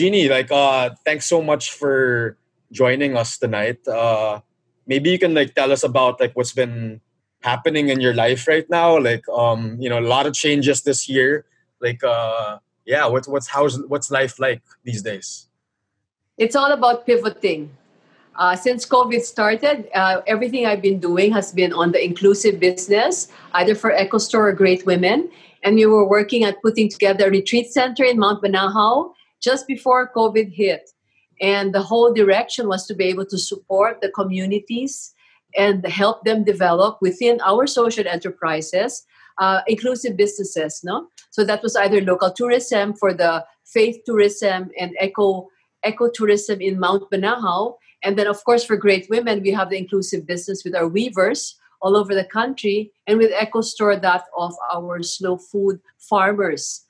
Jeannie, like, uh, thanks so much for joining us tonight. Uh, maybe you can like tell us about like what's been happening in your life right now. Like, um, you know, a lot of changes this year. Like, uh, yeah, what's what's how's what's life like these days? It's all about pivoting. Uh, since COVID started, uh, everything I've been doing has been on the inclusive business, either for EcoStore or Great Women. And we were working at putting together a retreat center in Mount Banahaw just before COVID hit. And the whole direction was to be able to support the communities and help them develop within our social enterprises uh, inclusive businesses. No, so that was either local tourism for the faith tourism and eco ecotourism in Mount Banahaw. And then, of course, for Great Women, we have the inclusive business with our weavers all over the country and with EcoStore that of our slow food farmers.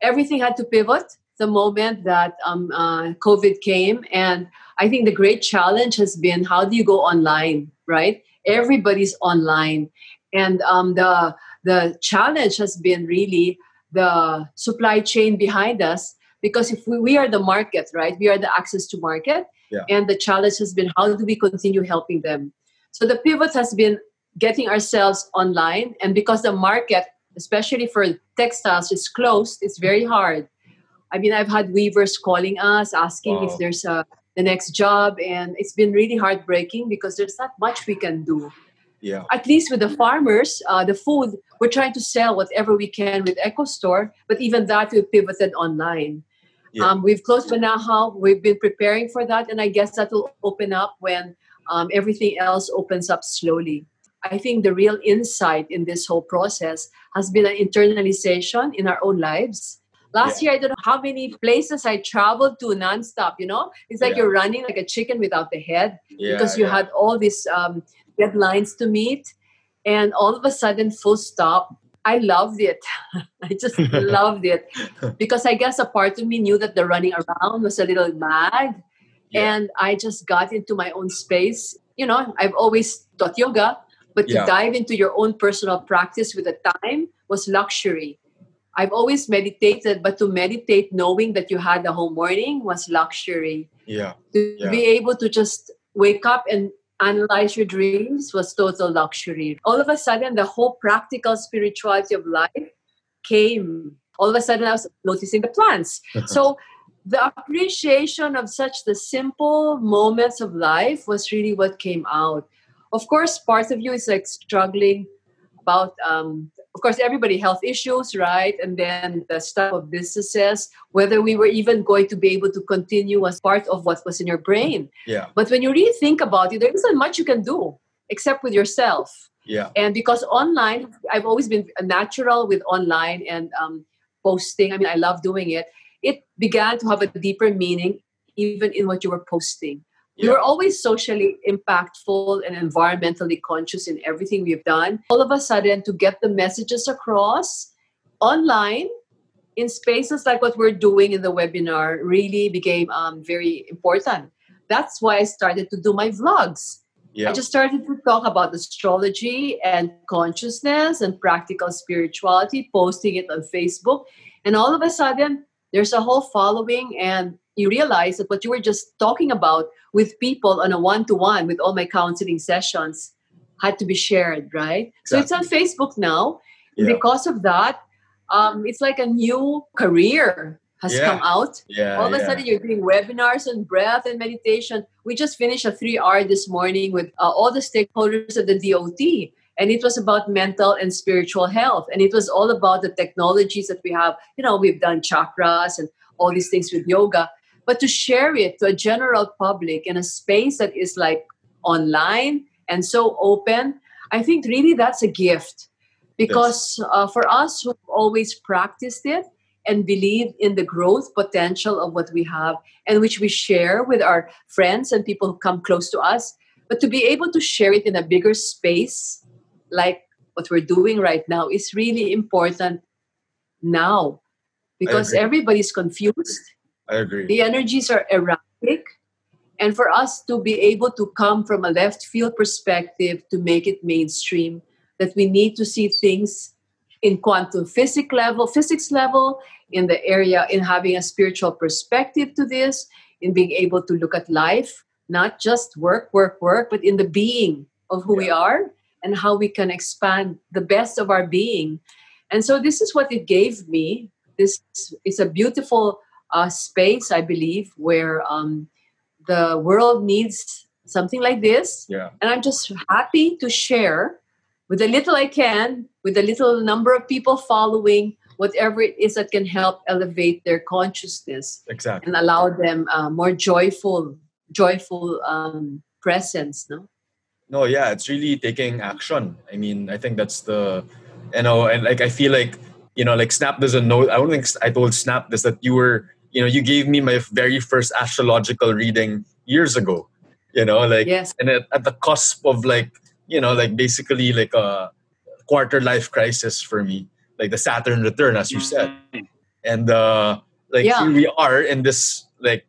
Everything had to pivot the moment that um, uh, COVID came. And I think the great challenge has been how do you go online, right? Everybody's online. And um, the, the challenge has been really the supply chain behind us because if we, we are the market right we are the access to market yeah. and the challenge has been how do we continue helping them so the pivot has been getting ourselves online and because the market especially for textiles is closed it's very hard i mean i've had weavers calling us asking wow. if there's a the next job and it's been really heartbreaking because there's not much we can do yeah at least with the farmers uh, the food we're trying to sell whatever we can with EcoStore, but even that we've pivoted online. Yeah. Um, we've closed Banahaw. We've been preparing for that, and I guess that will open up when um, everything else opens up slowly. I think the real insight in this whole process has been an internalization in our own lives. Last yeah. year, I don't know how many places I traveled to nonstop. You know, it's like yeah. you're running like a chicken without the head yeah, because you had all these um, deadlines to meet. And all of a sudden full stop i loved it. I just loved it. Because i guess a part of me knew that the running around was a little mad and i just got into my own space. You know i've always taught yoga but to dive into your own personal practice with the time was luxury i've always meditated but to meditate knowing that you had the whole morning was luxury yeah to yeah. be able to just wake up and analyze your dreams was total luxury. All of a sudden, the whole practical spirituality of life came. All of a sudden, I was noticing the plants. so, the appreciation of such the simple moments of life was really what came out. Of course, part of you is like struggling about um, of course, everybody health issues, right? And then the stuff of businesses, whether we were even going to be able to continue as part of what was in your brain. Yeah. But when you really think about it, there isn't much you can do except with yourself. Yeah. And because online, I've always been natural with online and um, posting. I mean, I love doing it. It began to have a deeper meaning even in what you were posting. Yeah. We were always socially impactful and environmentally conscious in everything we've done. All of a sudden, to get the messages across online in spaces like what we're doing in the webinar really became um, very important. That's why I started to do my vlogs. Yeah. I just started to talk about astrology and consciousness and practical spirituality, posting it on Facebook. And all of a sudden, there's a whole following, and you realize that what you were just talking about with people on a one-to-one with all my counseling sessions had to be shared right? Exactly. so it's on facebook now. Yeah. because of that um, it's like a new career has yeah. come out. Yeah, all of a sudden you're doing webinars on breath and meditation. We just finished a three hour this morning with uh, all the stakeholders of the dot and it was about mental and spiritual health. And it was all about the technologies that we have. You know we've done chakras and all these things with yoga but to share it to a general public in a space that is like online and so open i think really that's a gift. Because yes. uh, for us who've always practiced it and believe in the growth potential of what we have and which we share with our friends and people who come close to us but to be able to share it in a bigger space like what we're doing right now is really important now. Because everybody's confused I agree. The energies are erratic. And for us to be able to come from a left field perspective to make it mainstream, that we need to see things in quantum physics level, physics level, in the area in having a spiritual perspective to this, in being able to look at life, not just work, work, work, but in the being of who yeah. we are and how we can expand the best of our being. And so this is what it gave me. This is a beautiful uh, space, I believe, where um, the world needs something like this. Yeah. And I'm just happy to share with the little I can, with the little number of people following, whatever it is that can help elevate their consciousness exactly. and allow them uh, more joyful, joyful um, presence. No. No, yeah, it's really taking action. I mean, I think that's the, you know, and like I feel like you know, like Snap doesn't know. I don't think I told Snap this that you were, you know, you gave me my very first astrological reading years ago. You know, like yes. and at, at the cusp of like you know, like basically like a quarter life crisis for me, like the Saturn return, as you said. Mm-hmm. And uh, like yeah. here we are in this like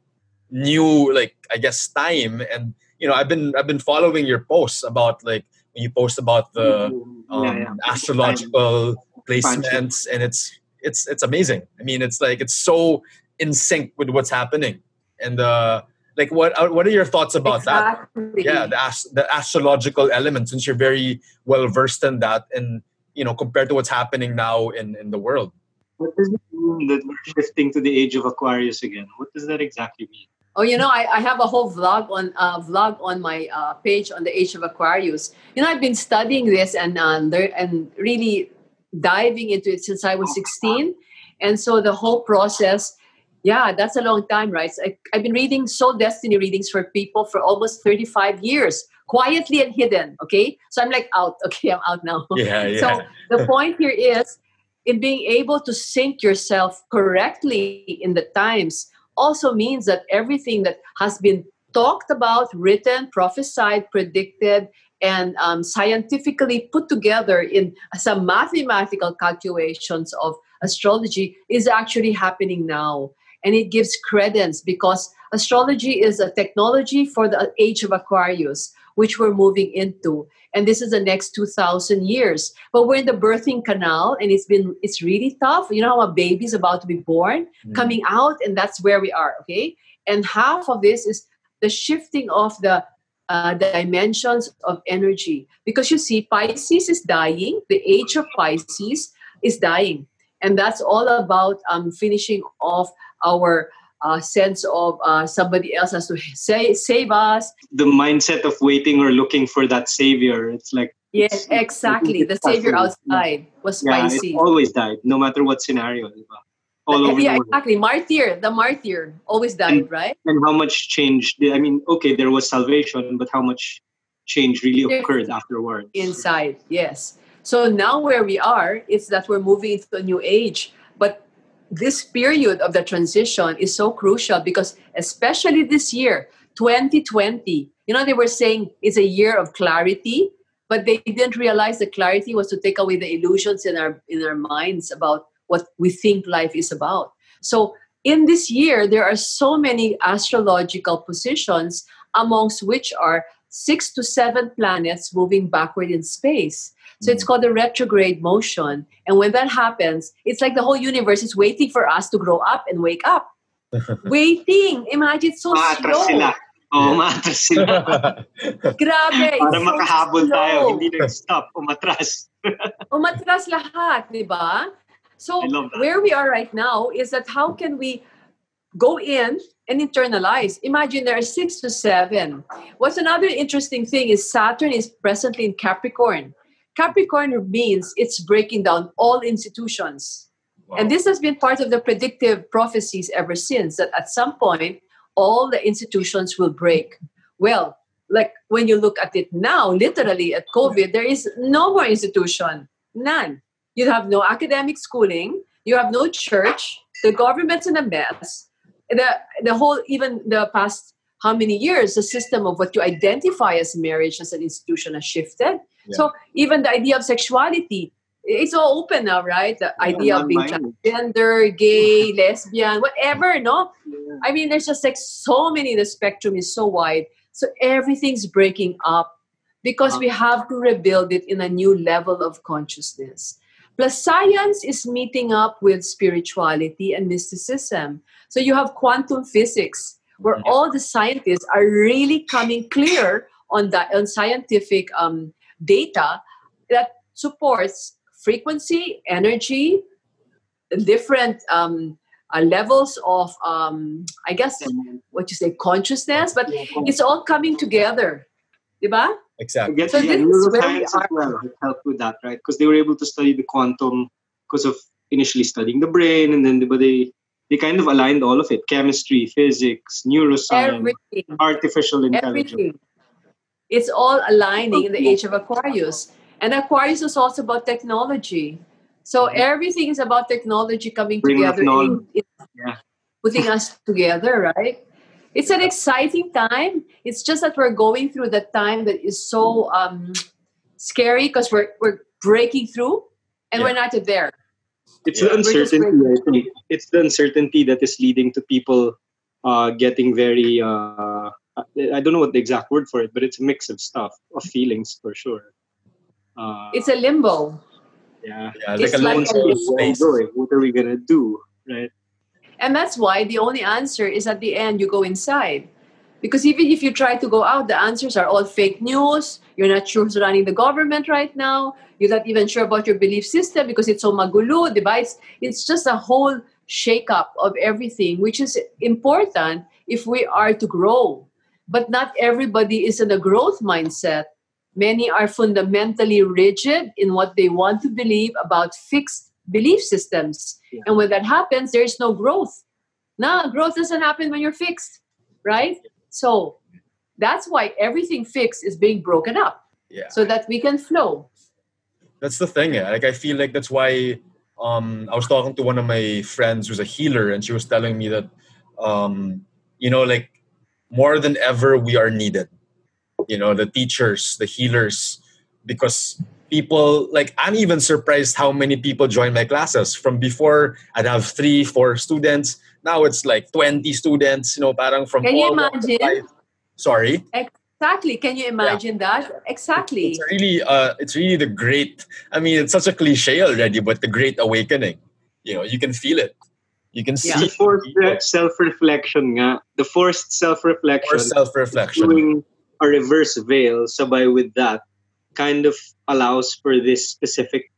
new like I guess time, and you know I've been I've been following your posts about like when you post about the um, yeah, yeah. astrological placements, and it's it's it's amazing. I mean, it's like it's so in sync with what's happening, and uh, like what uh, what are your thoughts about exactly. that yeah the, the astrological element since you're very well versed in that and you know compared to what's happening now in in the world. What does it mean that we're shifting to the age of aquarius again? What does that exactly mean? Oh, you know, I, I have a whole vlog on uh, vlog on my uh, page on the Age of Aquarius. You know, I've been studying this and uh, and really diving into it since I was 16, and so the whole process yeah, that's a long time, right? So I, have been reading soul destiny readings for people for almost 35 years, quietly and hidden. Okay. So I'm like out. Okay, I'm out now. Yeah, yeah. So the point here is in being able to sync yourself correctly in the times also means that everything that has been talked about, written, prophesied, predicted, and um, scientifically put together in some mathematical calculations of astrology is actually happening now and it gives credence because astrology is a technology for the age of Aquarius, which we're moving into. And this is the next 2000 years. But we're in the birthing canal and it's been it's really tough. You know how a baby's about to be born, mm. coming out, and that's where we are, okay? And half of this is the shifting of the uh, the dimensions of energy. Because you see, Pisces is dying, the age of Pisces is dying. And that's all about um, finishing off our uh, sense of uh, somebody else has to say, save us. The mindset of waiting or looking for that savior. It's like yes, exactly. The savior outside was yeah, spicy. It always died, no matter what scenario. All over yeah, exactly. Martyr, the martyr always died, and, right? And how much change? I mean, okay, there was salvation, but how much change really occurred afterwards? Inside, yes. So now where we are is that we're moving into a new age. But this period of the transition is so crucial because especially this year 2020 you know they were saying it's a year of clarity but they didn't realize the clarity was to take away the illusions in our in our minds about what we think life is about. So in this year there are so many astrological positions amongst which are six to seven planets moving backward in space so it's mm. called the retrograde motion. And when that happens, it's like the whole universe is waiting for us to grow up and wake up. waiting. Imagine it's so Maatras slow. sila. Oh, maatras sila. Grabe. Para makahabol so tayo, hindi nag-stop, umatras. umatras lahat, di ba? So where we are right now is that how can we go in and internalize. Imagine there are six to seven. What's another interesting thing is Saturn is presently in Capricorn. Capricorn means it's breaking down all institutions. Wow. And this has been part of the predictive prophecies ever since that at some point, all the institutions will break. Well, like when you look at it now, literally at COVID, there is no more institution, none. You have no academic schooling, you have no church, the government's in a mess. The, the whole, even the past how many years, the system of what you identify as marriage as an institution has shifted. Yeah. So even the idea of sexuality, it's all open now, right? The yeah, idea of being transgender, gay, lesbian, whatever, no? Yeah. I mean, there's just like so many, the spectrum is so wide. So everything's breaking up because uh-huh. we have to rebuild it in a new level of consciousness. Plus, science is meeting up with spirituality and mysticism. So you have quantum physics, where all the scientists are really coming clear on that on scientific um, data that supports frequency, energy, different um, uh, levels of, um, I guess, what you say, consciousness, but it's all coming together. Diba? I Exactly. guess So yeah, this is where we neuroscience as well helped with that, right? Because they were able to study the quantum because of initially studying the brain, and then but they they kind of aligned all of it: chemistry, physics, neuroscience, Everything. artificial intelligence. Everything. It's all aligning in the age of Aquarius. And Aquarius is also about technology. So mm-hmm. everything is about technology coming Bringing up together, knowledge. in- in- Yeah. putting us together, right? It's an exciting time. It's just that we're going through the time that is so um, scary because we're, we're breaking through and we're not there. It's Yeah. the uncertainty. I think it's the uncertainty that is leading to people uh, getting very. Uh, I don't know what the exact word for it, but it's a mix of stuff, of feelings for sure. Uh, It's a limbo. yeah. Yeah, It's like a like lone a- soul Where are we space. What are we gonna do? Right. And that's why the only answer is at the end you go inside. Because even if you try to go out, the answers are all fake news. You're not sure who's running the government right now. You're not even sure about your belief system because it's so magulo, diba? It's, it's just a whole shakeup of everything, which is important if we are to grow. But not everybody is in a growth mindset. Many are fundamentally rigid in what they want to believe about fixed belief systems. Yeah. And when that happens, there is no growth. No, growth doesn't happen when you're fixed, right? So that's why everything fixed is being broken up Yeah. so that we can flow. that's the thing eh? like i feel like that's why um i was talking to one of my friends who's a healer and she was telling me that um you know like more than ever we are needed you know the teachers the healers because people like i'm even surprised how many people join my classes from before i'd have three four students now it's like 20 students you know parang from Can you all walks imagine? sorry Exactly. Can you imagine that? Exactly. it's really uh it's really the great i mean it's such a cliche already but the great awakening you know you can feel it you can see Yeah. The forced self-reflection nga. The forced self-reflection. for self-reflection doing a reverse veil so by with that kind of allows for this specific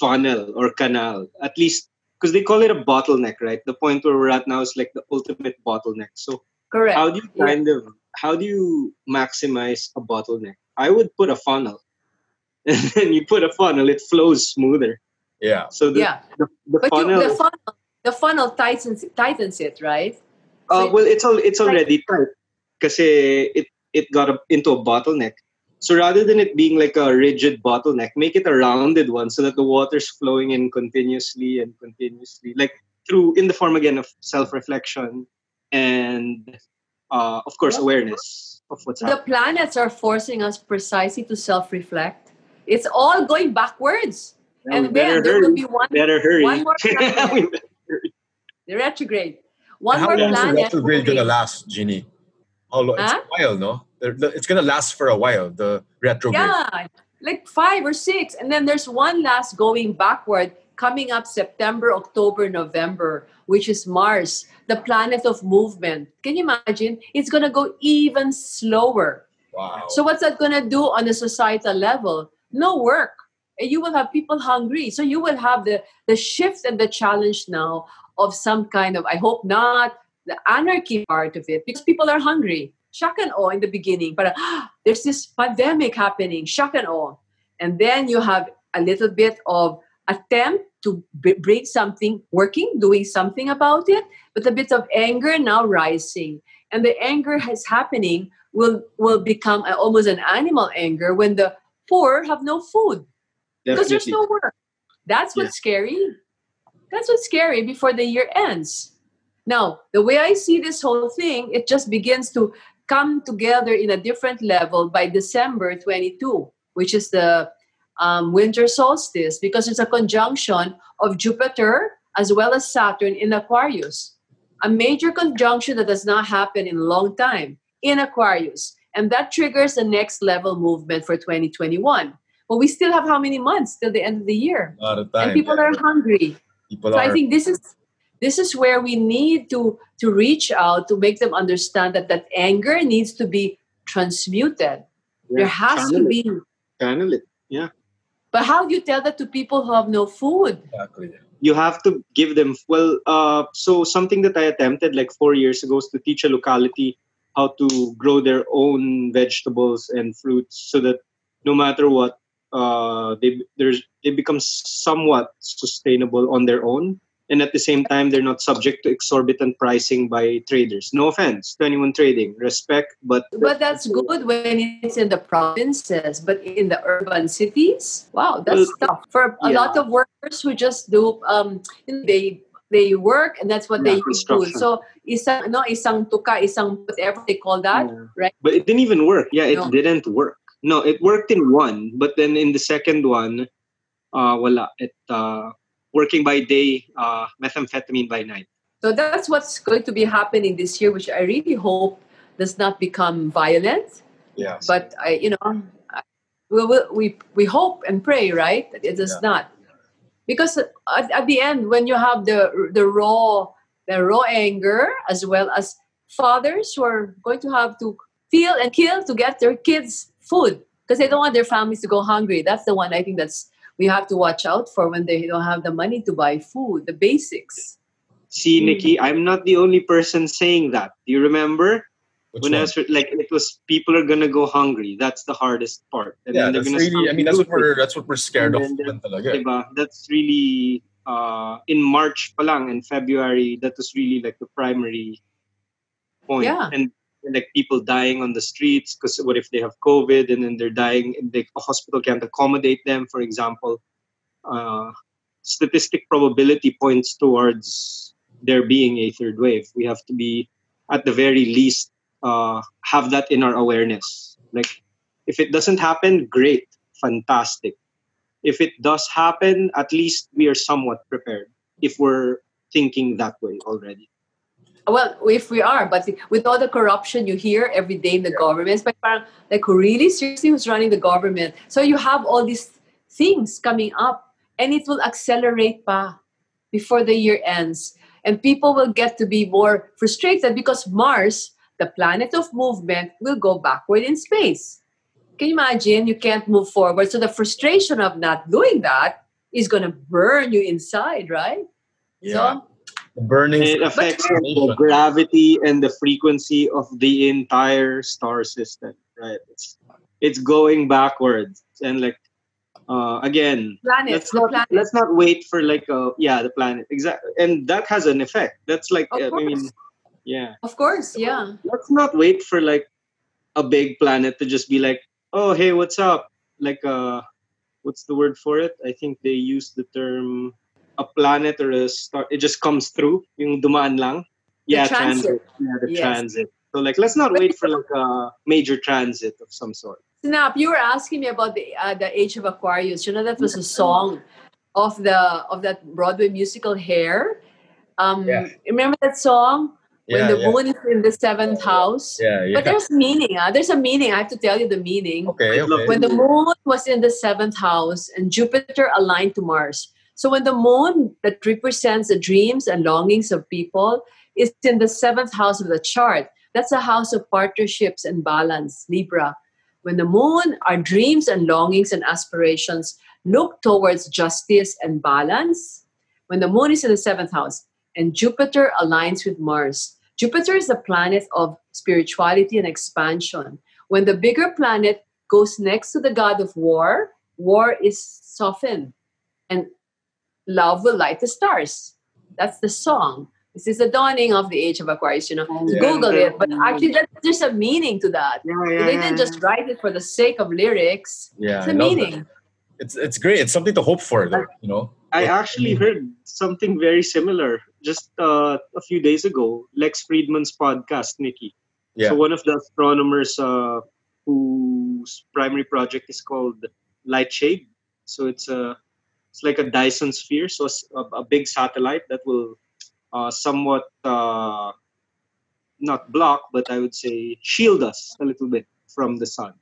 funnel or canal. At least because they call it a bottleneck right? The point where we're at now is like the ultimate bottleneck. So Correct. how do you kind of how do you maximize a bottleneck? I would put a funnel. And then you put a funnel it flows smoother. Yeah. So the, yeah. the, the But you, funnel the funnel, the funnel tightens, tightens it, right? Uh, well, it's all it's already tight because it it got a, into a bottleneck. So rather than it being like a rigid bottleneck, make it a rounded one so that the water's flowing in continuously and continuously, like through in the form again of self-reflection and uh, of course awareness of what's The happening. The planets are forcing us precisely to self reflect. It's all going backwards. Now and then better there will be one Better hurry. one more planet. The retrograde. One how more long is the planet. retrograde gonna last Jeannie? how long it's Huh? a while no It's gonna last for a while the retrograde Yeah, like five or six. And then there's one last going backward coming up September, October, November, which is Mars, the planet of movement. Can you imagine? It's going to go even slower. wow So, what's that going to do on a societal level? No work. And you will have people hungry. So, you will have the, the shift and the challenge now of some kind of, I hope not, the anarchy part of it because people are hungry. Shock and awe in the beginning, but ah, there's this pandemic happening, shock and awe. And then you have a little bit of attempt to b- bring something working, doing something about it, but a bit of anger now rising. And the anger is happening will will become a, almost an animal anger when the poor have no food because there's no work. That's what's scary. That's what's scary before the year ends. Now, the way I see this whole thing, it just begins to come together in a different level by December 22, which is the um, winter solstice, because it's a conjunction of Jupiter as well as Saturn in Aquarius. A major conjunction that does not happen in a long time in Aquarius. And that triggers the next level movement for 2021. But we still have how many months till the end of the year? A lot of time. and people are hungry. People So are. I think this is this is where we need to to reach out to make them understand that that anger needs to be transmuted. There has to channel it, be. channel it. Yeah. But how do you tell that to people who have no food? exactly. you have to give them well uh, so something that i attempted like four years ago is to teach a locality how to grow their own vegetables and fruits so that no matter what uh, they there's they become somewhat sustainable on their own and at the same time they're not subject to exorbitant pricing by traders no offense to anyone trading respect but But that's good when it's in the provinces, but in the urban cities, wow, that's Well, tough for a yeah. lot of workers who just do um they they work and that's what Yeah, they do. So isang no isang tuka, isang whatever they call that, Yeah. right? But it didn't even work. Yeah, it No. didn't work. No, it worked in one, but then in the second one, uh, wala. It uh, working by day, uh, methamphetamine by night. So that's what's going to be happening this year, which I really hope does not become violent. Yeah. But I, you know, we we we hope and pray, right, that it does Yeah. not, because at, at the end, when you have the the raw the raw anger as well as fathers who are going to have to feel and kill to get their kids food because they don't want their families to go hungry. That's the one I think that's we have to watch out for when they don't have the money to buy food, the basics. See, Mm. Nikki, I'm not the only person saying that. Do you remember Which when I one? was like, it was people are gonna go hungry. That's the hardest part. And yeah, then that's gonna really. I mean, that's what we're that's what we're scared of. And then talaga. That's really uh, in March palang and February. That was really like the primary point. Yeah. And, and, like people dying on the streets because what if they have COVID and then they're dying and the hospital can't accommodate them, for example. Uh, statistic probability points towards there being a third wave. We have to be at the very least uh, have that in our awareness. Like if it doesn't happen, great, fantastic if it does happen, at least we are somewhat prepared if we're thinking that way already. Well, if we are, but with all the corruption you hear every day in the government, it's like, like really seriously who's running the government? So you have all these things coming up and it will accelerate pa before the year ends. And people will get to be more frustrated because Mars, the planet of movement, will go backward in space. Can you imagine? You can't move forward. So the frustration of not doing that is going to burn you inside, right? Yeah. So The burning. It affects the gravity and the frequency of the entire star system. Right? It's it's going backwards and like uh, again. planets, Let's not, planet. let's not wait for like a yeah the planet exactly and that has an effect that's like Of uh, I mean yeah Of course, yeah. let's not wait for like a big planet to just be like, oh hey, what's up? Like uh what's the word for it? I think they use the term a planet or a star. It just comes through. Yung dumaan lang. Yeah, transit. Yeah, the Yes. transit. So like let's not wait for like a major transit of some sort. Snap, you were asking me about the uh, the Age of Aquarius. You know that was a song of the of that Broadway musical Hair. Um, Yeah. Remember that song when Yeah, the yeah. moon is in the seventh house? Yeah, yeah. But there's meaning. Ah, there's a meaning. I have to tell you the meaning. okay, okay. When the moon was in the seventh house and Jupiter aligned to Mars. So when the moon that represents the dreams and longings of people is in the seventh house of the chart, that's a house of partnerships and balance, Libra. When the moon, our dreams and longings and aspirations look towards justice and balance. When the moon is in the seventh house and Jupiter aligns with Mars, Jupiter is the planet of spirituality and expansion. When the bigger planet goes next to the god of war, war is softened and love will light the stars. That's the song. This is the dawning of the age of Aquarius, you know. Yeah. Google it, but actually that, there's a meaning to that. Yeah, yeah, they didn't just write it for the sake of lyrics. yeah, It's I a love meaning. that. It's it's great. It's something to hope for, though. You know. I actually heard something very similar just uh, a few days ago. Lex Fridman's podcast, Nikki. Yeah. So one of the astronomers uh, whose primary project is called Lightshade. So it's a it's like a Dyson sphere, so a, a big satellite that will uh, somewhat uh, not block, but I would say shield us a little bit from the sun.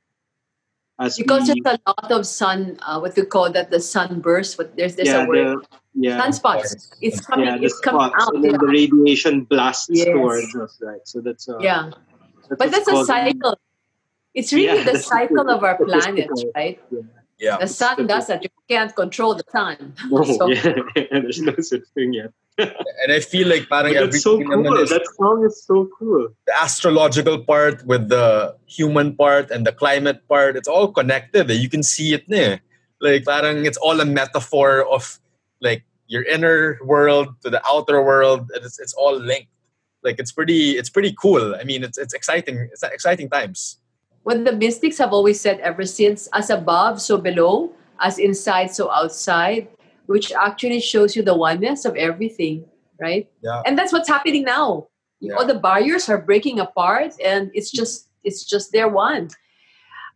as because we, there's a lot of sun. Uh, what you call that? The sunburst. But there's there's yeah, a word. yeah, Sunspots. It's coming. yeah, it's coming spots, out. and then Yeah. the radiation blasts Yes. towards us, right? So that's uh, yeah. that's But that's a cycle. It's really the cycle of our planet, right? Yeah. The sun does that. You can't control the sun. No, So- yeah, there's no such thing yet. And I feel like parang But that's so cool. is That song is so cool. the astrological part with the human part and the climate part, it's all connected. eh. You can see it ne. Like parang it's all a metaphor of like your inner world to the outer world. It's it's all linked. Like it's pretty it's pretty cool. I mean it's it's exciting. It's exciting times. What the mystics have always said ever since as above, so below, as inside, so outside, which actually shows you the oneness of everything, right? Yeah. And that's what's happening now. Yeah. All the barriers are breaking apart and it's just it's just they're one.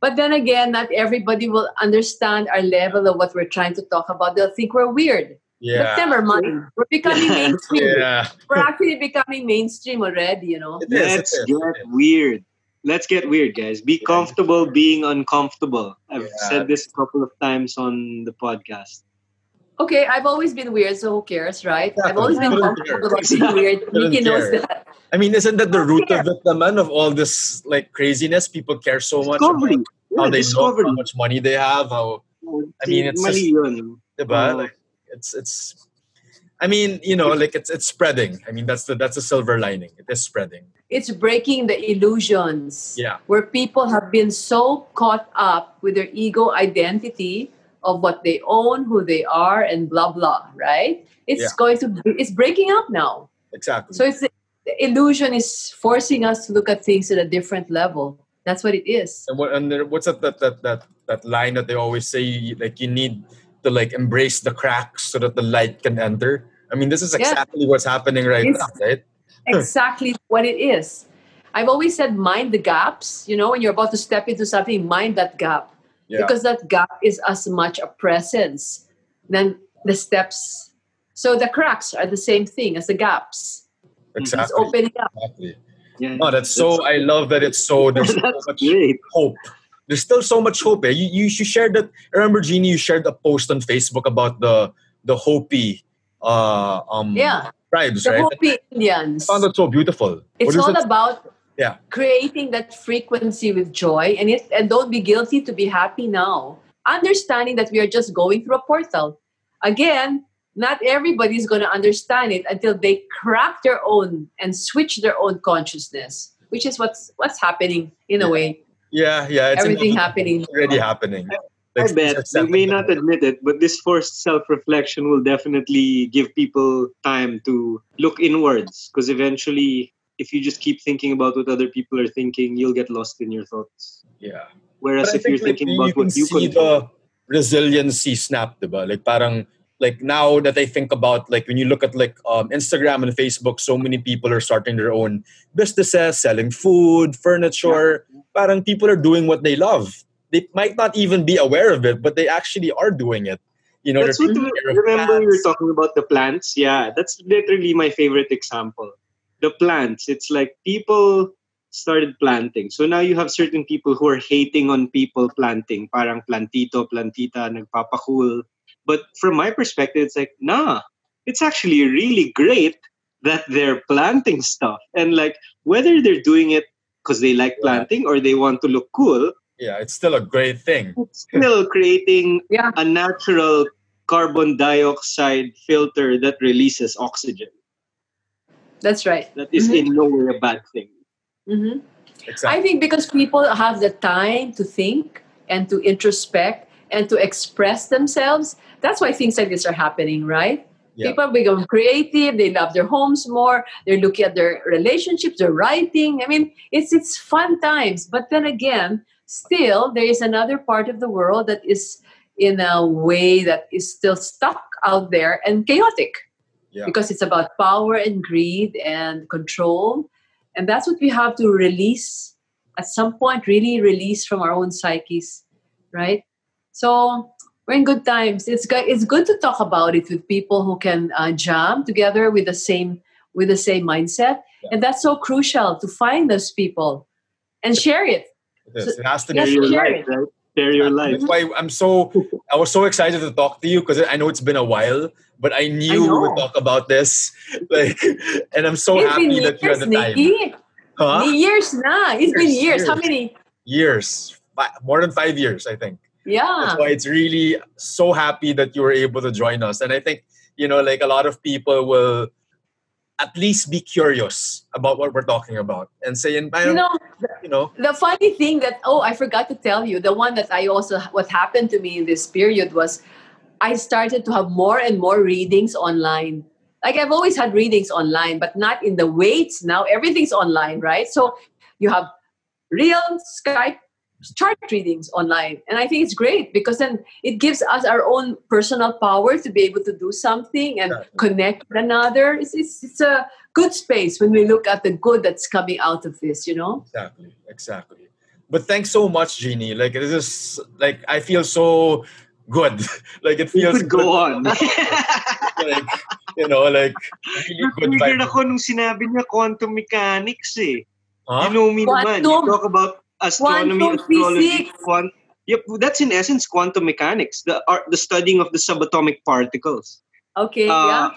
But then again, not everybody will understand our level of what we're trying to talk about. They'll think we're weird. Yeah. But never mind. We're becoming mainstream. Yeah. We're actually becoming mainstream already, you know. It is, it Let's get it is. weird. Let's get weird, guys. Be Yeah. comfortable being uncomfortable. I've Yeah. said this a couple of times on the podcast. Okay, I've always been weird, so who cares, right? Exactly. I've always been comfortable about being weird. Couldn't Nikki knows that. I mean, isn't that the root of it, the man of all this like craziness? People care so much Discovery. about how they discovery. know how much money they have, how I mean, it's Mali just- yun. diba? Oh. Like it's it's I mean, you know, like it's it's spreading. I mean, that's the that's the silver lining. It is spreading. It's breaking the illusions. Yeah. Where people have been so caught up with their ego identity of what they own, who they are, and blah blah, right? It's Yeah. going to it's breaking up now. Exactly. So it's the illusion is forcing us to look at things at a different level. That's what it is. and what and there, what's that that that that that line that they always say like you need to like embrace the cracks so that the light can enter. I mean, this is Yeah. exactly what's happening right It's- now, right? Exactly what it is. I've always said mind the gaps. You know, when you're about to step into something, mind that gap. Yeah. Because that gap is as much a presence than the steps. So the cracks are the same thing as the gaps. It's exactly. opening up. Exactly. Yeah. No, that's so. I love that it's so. There's so much great. hope. There's still so much hope. Eh? You, you you shared that. I remember Jeannie, you shared a post on Facebook about the the Hopi uh, um Yeah. Tribes, The right? Hopi Indians. I found that so beautiful. It's all it? about Yeah. creating that frequency with joy and it and don't be guilty to be happy now. Understanding that we are just going through a portal. Again, not everybody is going to understand it until they crack their own and switch their own consciousness, which is what's what's happening in a way. yeah, yeah. It's Everything happening. Already happening. I bet they may not admit it, but this forced self-reflection will definitely give people time to look inwards. Because eventually, if you just keep thinking about what other people are thinking, you'll get lost in your thoughts. Yeah. Whereas But if you're like, thinking you about can what you see control, the resiliency snap, diba? Like parang like now that I think about like when you look at like um, Instagram and Facebook, so many people are starting their own businesses, selling food, furniture. Parang people are doing what they love. They might not even be aware of it, but they actually are doing it. You know, that's what taking we- care of remember we were talking about the plants. Yeah, that's literally my favorite example. The plants. It's like people started planting. So now you have certain people who are hating on people planting. Parang plantito, plantita, nagpapakul. But from my perspective, it's like, nah, it's actually really great that they're planting stuff. And like whether they're doing it because they like planting or they want to look cool, Yeah, it's still a great thing. it's still creating Yeah. a natural carbon dioxide filter that releases oxygen. That's right. That is Mhm. in no way a bad thing. hmm I think because people have the time to think and to introspect and to express themselves, that's why things like this are happening, right? Yeah. People become creative, they love their homes more, they're looking at their relationships, they're writing. I mean, it's it's fun times. But then again, still there is another part of the world that is in a way that is still stuck out there and chaotic Yeah. because it's about power and greed and control. And that's what we have to release at some point, really release from our own psyches, right? So we're in good times. It's good. It's good to talk about it with people who can uh, jam together with the same with the same mindset, Yeah. and that's so crucial to find those people and share it. It, is. It has to be. Share your share light, it. right? Share your life. That's why I'm so I was so excited to talk to you because I know it's been a while, but I knew we would talk about this. Like, and I'm so It's happy been that you had the time. Nikki. Huh? Years na. It's been Years, years. How many? Years, Fi- more than five years, I think. Yeah. That's why it's really so happy that you were able to join us. And I think, you know, like a lot of people will at least be curious about what we're talking about and say saying, You know, you know, the funny thing that oh i forgot to tell you the one that i also what happened to me in this period was i started to have more and more readings online. Like i've always had readings online but not in the weights. Now everything's online right? So you have real skype chart readings online and i think it's great because then it gives us our own personal power to be able to do something and Exactly. connect with another it's, it's, it's a good space when we look at the good that's coming out of this you know Exactly, exactly. But thanks so much, Jeannie. Like it is like I feel so good. like it feels could go good. on. like you know, like really good Triggered vibe. ako nung sinabi niya quantum mechanics eh. Huh? You know me naman. You talk about astronomy, quantum astrology, physics. quant- Yep, that's in essence quantum mechanics, the art, the studying of the subatomic particles. okay Uh, yeah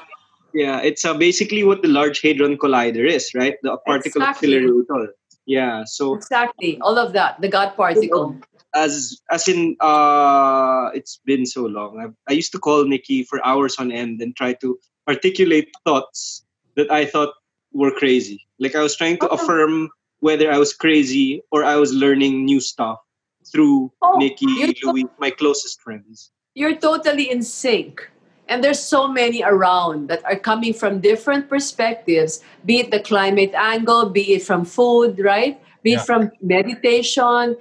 Yeah, it's uh, basically what the Large Hadron Collider is, right? The particle Exactly. accelerator. Yeah, so Exactly, all of that. The God particle. as as in uh it's been so long I, I used to call nikki for hours on end and try to articulate thoughts that i thought were crazy like i was trying to Oh. affirm whether i was crazy or i was learning new stuff through Oh, nikki you- louis my closest friends You're totally in sync. And there's so many around that are coming from different perspectives, be it the climate angle, be it from food, right? Be it from meditation,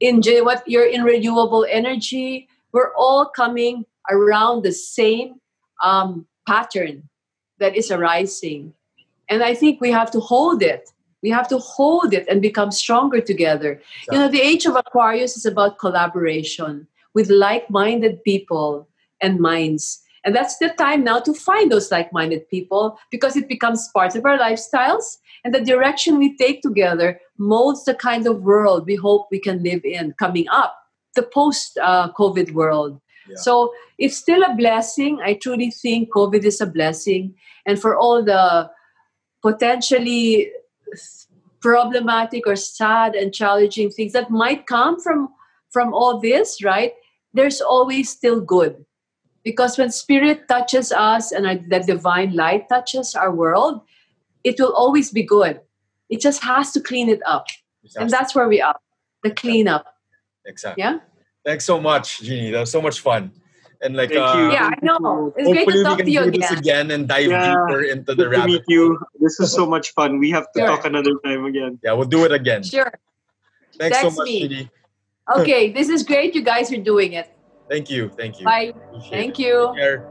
in j- what you're in renewable energy. We're all coming around the same um, pattern that is arising. And I think we have to hold it. We have to hold it and become stronger together. You know, the age of Aquarius is about collaboration with like minded people and minds. And that's the time now to find those like minded people because it becomes part of our lifestyles. And the direction we take together molds the kind of world we hope we can live in coming up, the post uh, COVID world. Yeah. So it's still a blessing. I truly think COVID is a blessing. And for all the potentially problematic or sad and challenging things that might come from from all this right? There's always still good. Because when spirit touches us and our, the divine light touches our world it will always be good. It just has to clean it up. And that's where we are the cleanup. Exactly. yeah? Thanks so much, Jeannie. That was so much fun. And like Thank uh, you. yeah i know it's great hopefully to we talk can to you do this again again and dive Yeah. deeper into the good to rabbit meet you this is so much fun we have to Sure. talk another time again Yeah, we'll do it again. sure Thanks so much, me. Jeannie. okay this is great you guys are doing it Thank you. Thank you. bye Appreciate thank it. you Take care.